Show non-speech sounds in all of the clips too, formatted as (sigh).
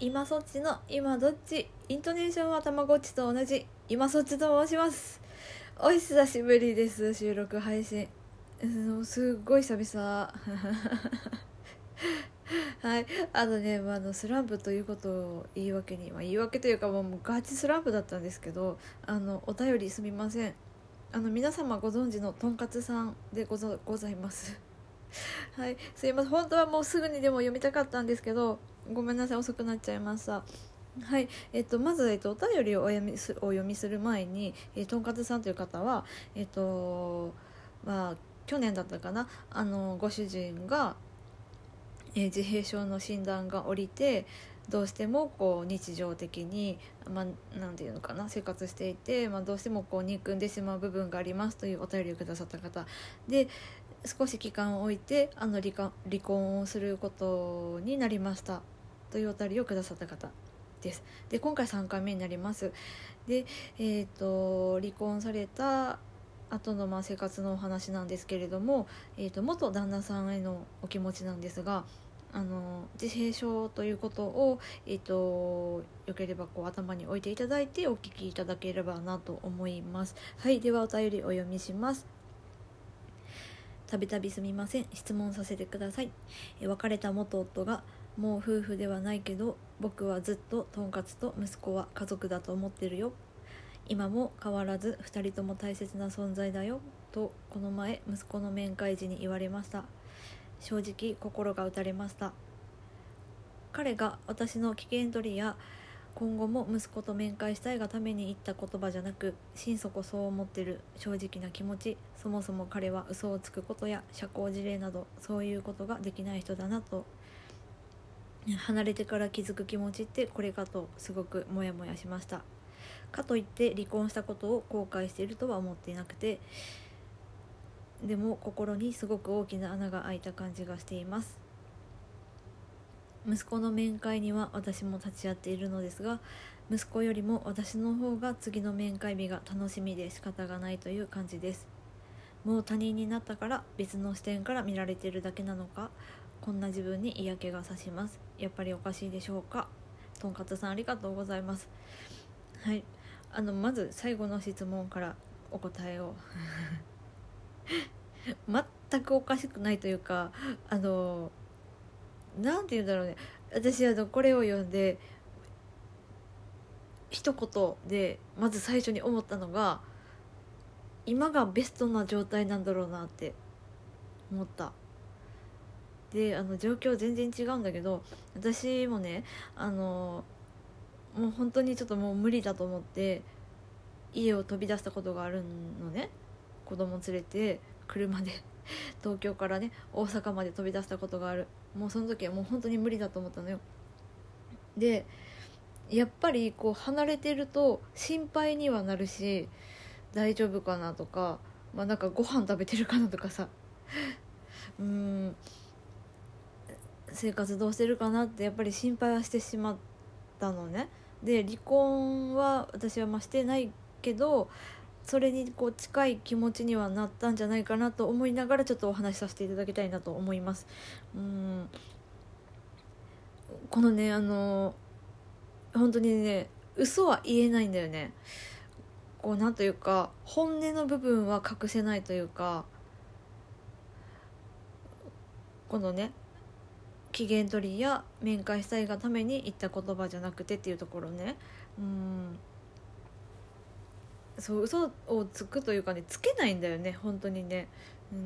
今そっちの今どっち？イントネーションはたまごっちと同じ。今そっちと申します。お久しぶりです。収録配信。すっごい久々。(laughs) はい。あのね、まあ、のスランプということを言い訳に、まあ、言い訳というかもうガチスランプだったんですけどあのお便りすみません。あの皆様ご存知のとんかつさんでごございます。(laughs) はい。すいません。本当はもうすぐにでも読みたかったんですけどごめんなさい遅くなっちゃいました。はいえっと、まず、えっと、お便りをお読みすお読みする前に、えとんかつさんという方は、えっとまあ、去年だったかな。あのご主人が、え、自閉症の診断が下りてどうしてもこう日常的に、まあ、ていうのかな生活していて、まあ、どうしてもこう憎んでしまう部分がありますというお便りをくださった方。で少し期間を置いてあの離婚をすることになりました。というお便りをくださった方です。で今回3回目になります。でえっ、ー、と離婚された後のまあ生活のお話なんですけれども、えー、と元旦那さんへのお気持ちなんですがあの自閉症ということを、えーと、よければこう頭に置いていただいてお聞きいただければなと思います。はいではお便りお読みします。たびたびすみません。質問させてください。え別れた元夫がもう夫婦ではないけど僕はずっととんかつと息子は家族だと思ってるよ。今も変わらず2人とも大切な存在だよ。とこの前息子の面会時に言われました。正直心が打たれました。彼が私の危険取りや今後も息子と面会したいがために言った言葉じゃなく心底そう思ってる正直な気持ち。そもそも彼は嘘をつくことや社交辞令などそういうことができない人だなと。離れてから気づく気持ちってこれかとすごくモヤモヤしました。かといって離婚したことを後悔しているとは思っていなくてでも心にすごく大きな穴が開いた感じがしています。息子の面会には私も立ち会っているのですが息子よりも私の方が次の面会日が楽しみで仕方がないという感じです。もう他人になったから別の視点から見られているだけなのかこんな自分に嫌気がさします。やっぱりおかしいでしょうか？とんかつさんありがとうございます。はい。あのまず最後の質問からお答えを。(laughs) 全くおかしくないというかあの何て言うんだろうね。私あのこれを読んで一言でまず最初に思ったのが今がベストな状態なんだろうなって思った。であの状況全然違うんだけど私もねあのもう本当にちょっともう無理だと思って家を飛び出したことがあるのね。子供連れて車で (laughs) 東京からね大阪まで飛び出したことがある。もうその時はもう本当に無理だと思ったのよ。でやっぱりこう離れてると心配にはなるし大丈夫かなとかまあなんかご飯食べてるかなとかさ。(laughs) うん。生活どうしてるかなってやっぱり心配はしてしまったのねで離婚は私はまあしてないけどそれにこう近い気持ちにはなったんじゃないかなと思いながらちょっとお話しさせていただきたいなと思います。うんこのねあの本当にね嘘は言えないんだよね。こうなんというか本音の部分は隠せないというかこのね機嫌取りや面会したいがために言った言葉じゃなくてっていうところね。うん。そう嘘をつくというかねつけないんだよね本当にね。う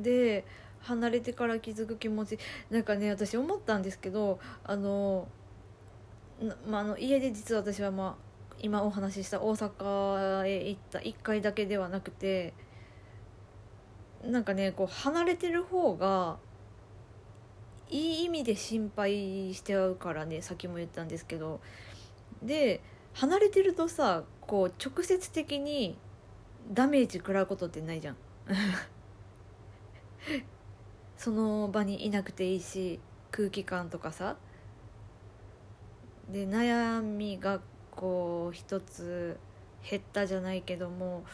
ん。で離れてから気づく気持ち。なんかね私思ったんですけどあの,、まあ、あの家で実は私はまあ今お話しした大阪へ行った1回だけではなくてなんかねこう離れてる方がいい意味で心配しちゃうからねさっきも言ったんですけど。で離れてるとさこう直接的にダメージ食らうことってないじゃん。(laughs) その場にいなくていいし空気感とかさ。で悩みがこう一つ減ったじゃないけども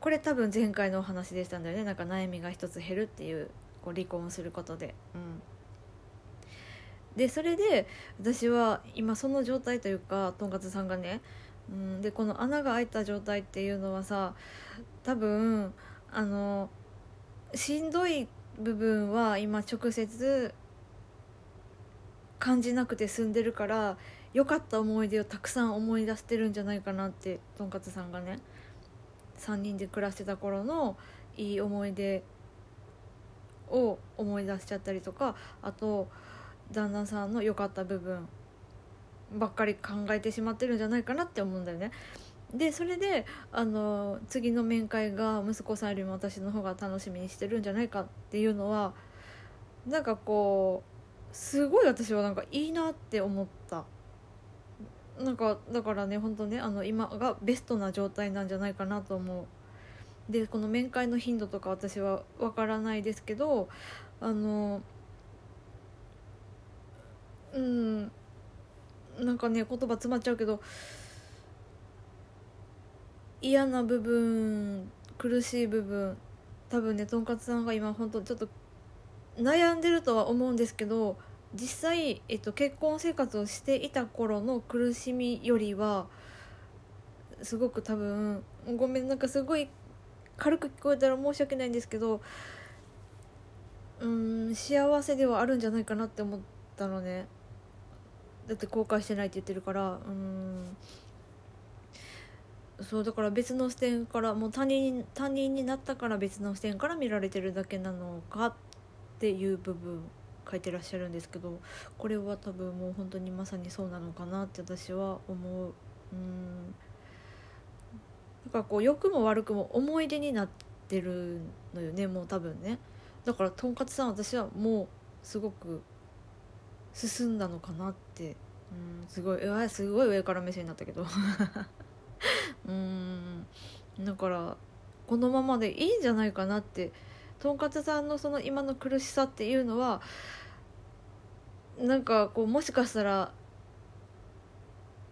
これ多分前回のお話でしたんだよね。なんか悩みが一つ減るっていうこう離婚することで、うん、でそれで私は今その状態というかとんかつさんがね、うん、でこの穴が開いた状態っていうのはさ多分あのしんどい部分は今直接感じなくて済んでるから良かった思い出をたくさん思い出してるんじゃないかなってとんかつさんがね3人で暮らしてた頃のいい思い出を思い出しちゃったりとかあと旦那さんの良かった部分ばっかり考えてしまってるんじゃないかなって思うんだよね。でそれであの次の面会が息子さんよりも私の方が楽しみにしてるんじゃないかっていうのはなんかこうすごい私はなんかいいなって思ったなんかだからね本当ねあの今がベストな状態なんじゃないかなと思うでこの面会の頻度とか私はわからないですけどあのうん。なんかね言葉詰まっちゃうけど嫌な部分苦しい部分多分ねとんかつさんが今本当ちょっと悩んでるとは思うんですけど実際、えっと、結婚生活をしていた頃の苦しみよりはすごく多分ごめんなんかすごい軽く聞こえたら申し訳ないんですけどうん幸せではあるんじゃないかなって思ったのね。だって後悔してないって言ってるからうん。そうだから別の視点からもう他人他人になったから別の視点から見られてるだけなのかっていう部分書いてらっしゃるんですけどこれは多分もう本当にまさにそうなのかなって私は思う。うん。だからこう良くも悪くも思い出になってるのよねもう多分ね。だからとんかつさん私はもうすごく進んだのかなって。うんすごい。すごい上から目線になったけど。(laughs) うん。だからこのままでいいんじゃないかなって。とんかつさんのその今の苦しさっていうのはなんかこうもしかしたら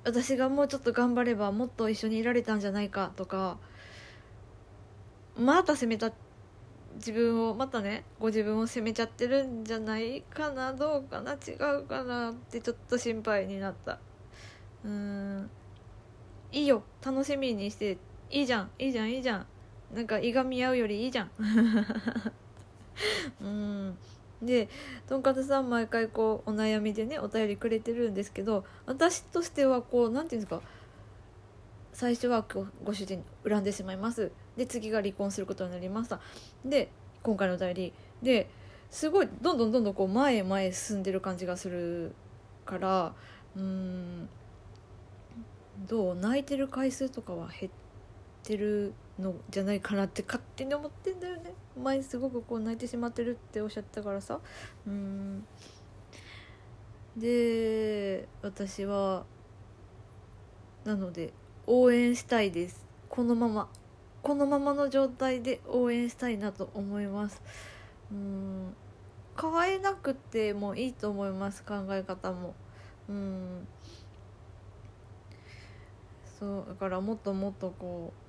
私がもうちょっと頑張ればもっと一緒にいられたんじゃないかとかまた責めた自分をまたねご自分を責めちゃってるんじゃないかなどうかな違うかなってちょっと心配になった。うん。いいよ。楽しみにしていいじゃん。いいじゃんいいじゃん。なんかいがみ合うよりいいじゃん。(laughs) うん。でとんかつさん毎回こうお悩みでねお便りくれてるんですけど私としてはこう何て言うんですか最初はご主人恨んでしまいます。で次が離婚することになりました。で今回のお便りですごいどんどんどんどんこう前へ前へ進んでる感じがするからうんどう泣いてる回数とかは減ってるのじゃないかなって勝手に思ってんだよね。前すごくこう泣いてしまってるっておっしゃったからさ。うん。で私はなので応援したいです。このまま。このままの状態で応援したいなと思います。うん。変えなくてもいいと思います。考え方も。うん。そう。だからもっともっとこう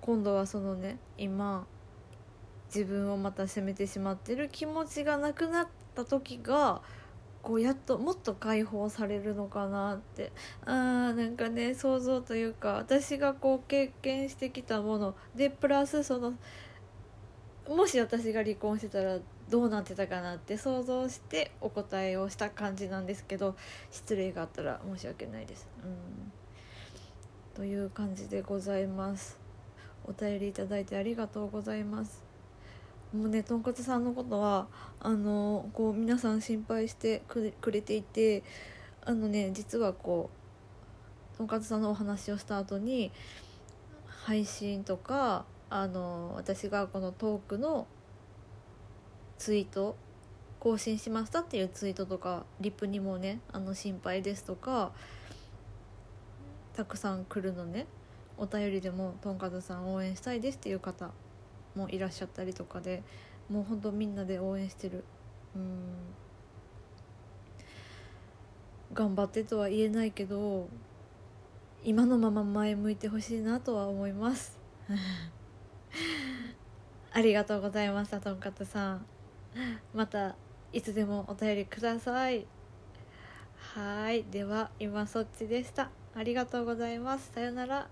今度はそのね今自分をまた責めてしまってる気持ちがなくなった時がこうやっともっと解放されるのかなってあーなんかね想像というか私がこう経験してきたものでプラスそのもし私が離婚してたらどうなってたかなって想像してお答えをした感じなんですけど失礼があったら申し訳ないです。うんという感じでございます。お便りいただいてありがとうございますもうねとんかつさんのことはあのこう皆さん心配してくれていてあのね実はこうとんかつさんのお話をした後に配信とかあの私がこのトークのツイート更新しましたっていうツイートとかリップにもねあの心配ですとかたくさん来るのねお便りでもとんかつさん応援したいですっていう方もいらっしゃったりとかでもうほんとみんなで応援してる。うん。頑張ってとは言えないけど今のまま前向いてほしいなとは思います。(laughs) ありがとうございましたとんかつさん。またいつでもお便りください。はい。では今そっちでした。ありがとうございます。さよなら。